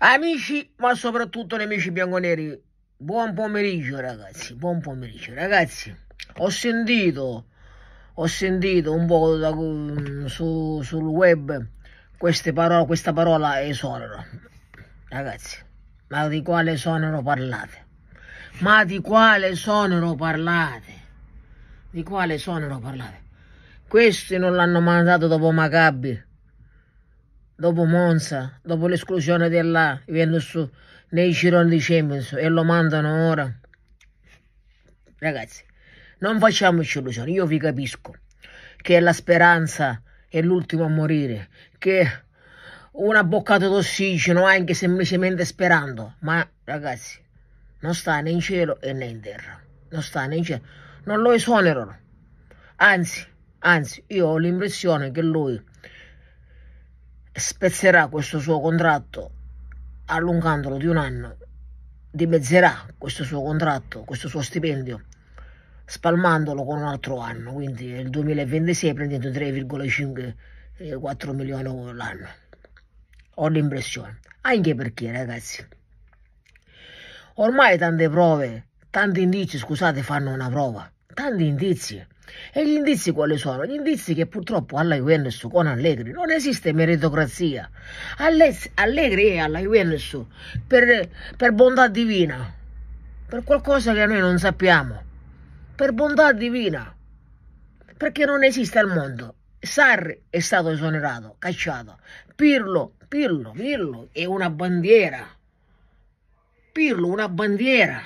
Amici, ma soprattutto nemici bianconeri, buon pomeriggio ragazzi, buon pomeriggio ragazzi. Ho sentito, ho sentito un po' da, su, sul web parole, questa parola esonero. Ragazzi, ma di quale esonero parlate? Ma di quale esonero parlate? Di quale esonero parlate? Questi non l'hanno mandato dopo Macabri dopo Monza, dopo l'esclusione della Juventus nei gironi di Champions e lo mandano ora. Ragazzi, non facciamoci illusioni, io vi capisco che la speranza è l'ultimo a morire, che una boccata d'ossigeno anche semplicemente sperando, ma ragazzi, non sta né in cielo né in terra, non sta né in cielo, non lo esonerano, anzi, anzi, io ho l'impressione che lui spezzerà questo suo contratto allungandolo di un anno, dimezzerà questo suo contratto, questo suo stipendio, spalmandolo con un altro anno, quindi nel 2026 prendendo 3,5-4 milioni l'anno. Ho l'impressione, anche perché ragazzi, ormai tante prove, tanti indizi, scusate, fanno una prova, tanti indizi e gli indizi quali sono? Gli indizi che purtroppo alla Juventus con Allegri non esiste meritocrazia. Allegri è alla Juventus per, per bontà divina, per qualcosa che noi non sappiamo, per bontà divina, perché non esiste al mondo. Sarri è stato esonerato, cacciato. Pirlo, Pirlo, Pirlo è una bandiera. Pirlo, una bandiera.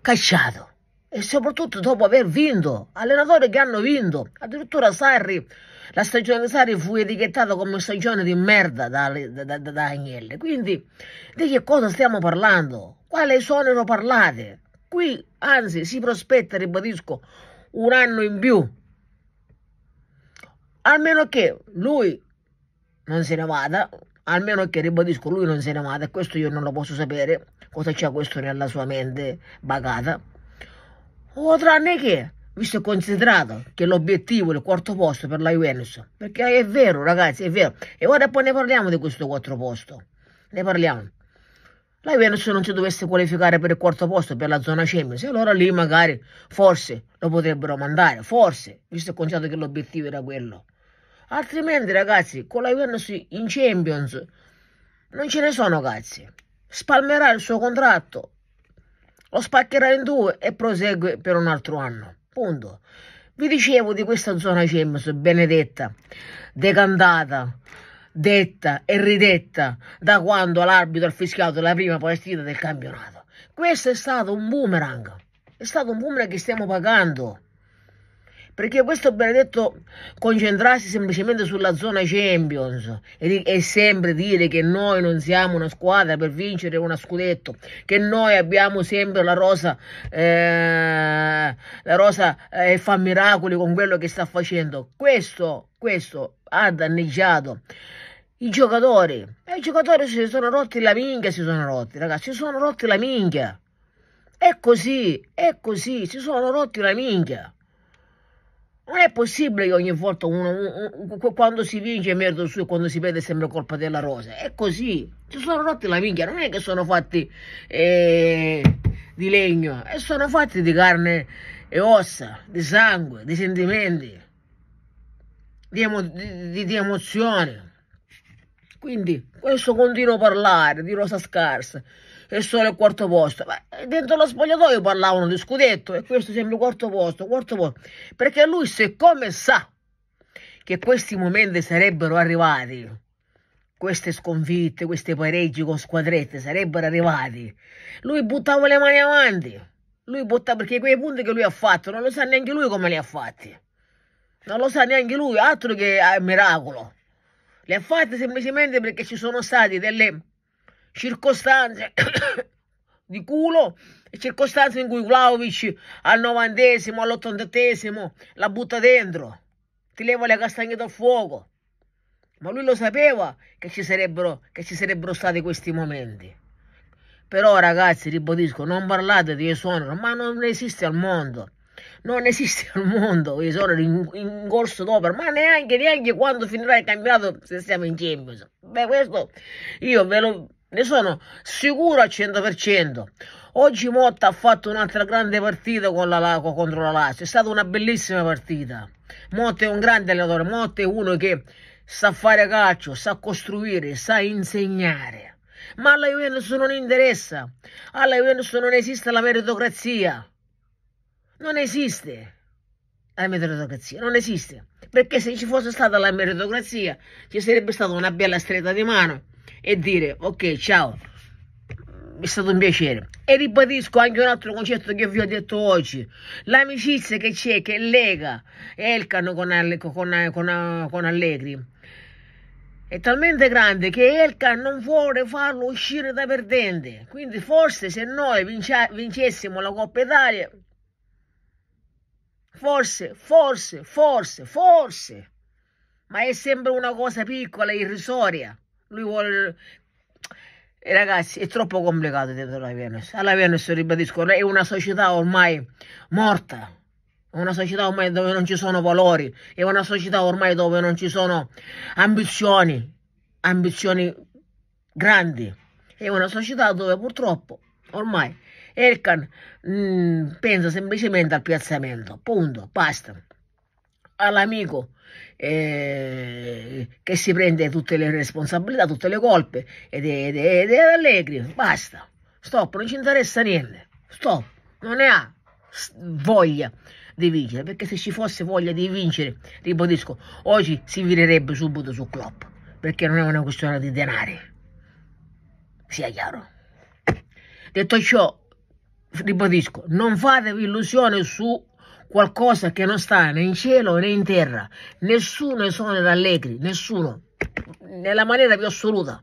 Cacciato e soprattutto dopo aver vinto, allenatori che hanno vinto, addirittura Sarri, la stagione di Sarri fu etichettata come stagione di merda da, da, da, da Agnelli, quindi di che cosa stiamo parlando? Quale sonero parlate? Qui anzi si prospetta, ribadisco, un anno in più, almeno che lui non se ne vada, almeno che ribadisco lui non se ne vada, e questo io non lo posso sapere, cosa c'è questo nella sua mente bagata, o tranne che, visto e considerato che l'obiettivo è il quarto posto per la Juventus, perché è vero ragazzi, è vero, e ora poi ne parliamo di questo quarto posto, ne parliamo. La Juventus non si dovesse qualificare per il quarto posto per la zona Champions, allora lì magari, forse, lo potrebbero mandare, forse, visto e considerato che l'obiettivo era quello. Altrimenti ragazzi, con la Juventus in Champions non ce ne sono cazzi. Spalmerà il suo contratto lo spaccherà in due e prosegue per un altro anno. Punto. Vi dicevo di questa zona CEMS benedetta, decantata, detta e ridetta da quando l'arbitro ha fischiato la prima partita del campionato. Questo è stato un boomerang, è stato un boomerang che stiamo pagando perché questo benedetto concentrarsi semplicemente sulla zona Champions e, e, sempre dire che noi non siamo una squadra per vincere una scudetto, che noi abbiamo sempre la rosa, eh, la rosa eh, fa miracoli con quello che sta facendo. Questo, questo ha danneggiato i giocatori. E i giocatori si sono rotti la minchia, si sono rotti, ragazzi, si sono rotti la minchia. È così, è così, si sono rotti la minchia. Non è possibile che ogni volta uno, uno, quando si vince merito su e quando si perde sembra colpa della rosa. È così. Ci sono rotti la minchia, non è che sono fatti eh, di legno, e sono fatti di carne e ossa, di sangue, di sentimenti, di, emo, di, di emozioni. Quindi questo continuo a parlare di rosa scarsa e solo il quarto posto. Ma dentro lo spogliatoio parlavano di scudetto e questo sembra il quarto posto, quarto posto. Perché lui siccome sa che questi momenti sarebbero arrivati, queste sconfitte, questi pareggi con squadrette sarebbero arrivati, lui buttava le mani avanti. Lui buttava perché quei punti che lui ha fatto non lo sa neanche lui come li ha fatti. Non lo sa neanche lui, altro che a miracolo. Le ha fatte semplicemente perché ci sono state delle circostanze di culo e circostanze in cui Vlaovic al novantesimo, all'ottantatesimo la butta dentro, ti leva le castagne dal fuoco. Ma lui lo sapeva che ci sarebbero, che ci sarebbero stati questi momenti. Però ragazzi, ribadisco, non parlate di esonero, ma non esiste al mondo. non esiste al mondo, sono in, in corso d'opera, ma neanche, neanche quando finirà il campionato se siamo in Champions. Beh, questo io ve lo, ne sono sicuro al 100%. Oggi Motta ha fatto un'altra grande partita con la, contro la Lazio, è stata una bellissima partita. Motta è un grande allenatore, Motta è uno che sa fare calcio, sa costruire, sa insegnare. Ma alla Juventus non interessa, alla Juventus non esiste la meritocrazia. Non esiste la meritocrazia, non esiste. Perché se ci fosse stata la meritocrazia ci sarebbe stata una bella stretta di mano e dire ok ciao, è stato un piacere. E ribadisco anche un altro concetto che vi ho detto oggi. L'amicizia che c'è, che lega Elkan con, con, con, con Allegri, è talmente grande che Elkan non vuole farlo uscire da perdente. Quindi forse se noi vincessimo la Coppa Italia Forse, forse, forse, forse, ma è sempre una cosa piccola, irrisoria. Lui vuole... E ragazzi, è troppo complicato dentro la Venus. Alla Venus, ribadisco, è una società ormai morta. È una società ormai dove non ci sono valori. È una società ormai dove non ci sono ambizioni. Ambizioni grandi. È una società dove purtroppo ormai Elkan mm, pensa semplicemente al piazzamento, punto, basta. All'amico eh, che si prende tutte le responsabilità, tutte le colpe ed è, ed è, ed è allegri, basta, stop, non ci interessa niente, stop, non ne ha voglia di vincere, perché se ci fosse voglia di vincere, ribadisco, oggi si virerebbe subito su Klopp, perché non è una questione di denari, sia chiaro. Detto ciò, ribadisco, non fatevi illusione su qualcosa che non sta né in cielo né in terra. Nessuno esonera allegri, nessuno, nella maniera più assoluta,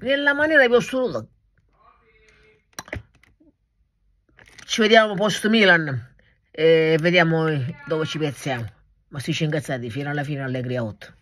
nella maniera più assoluta. Ci vediamo post Milan e vediamo dove ci piazziamo. Ma si ci incazzati fino alla fine Allegri a 8.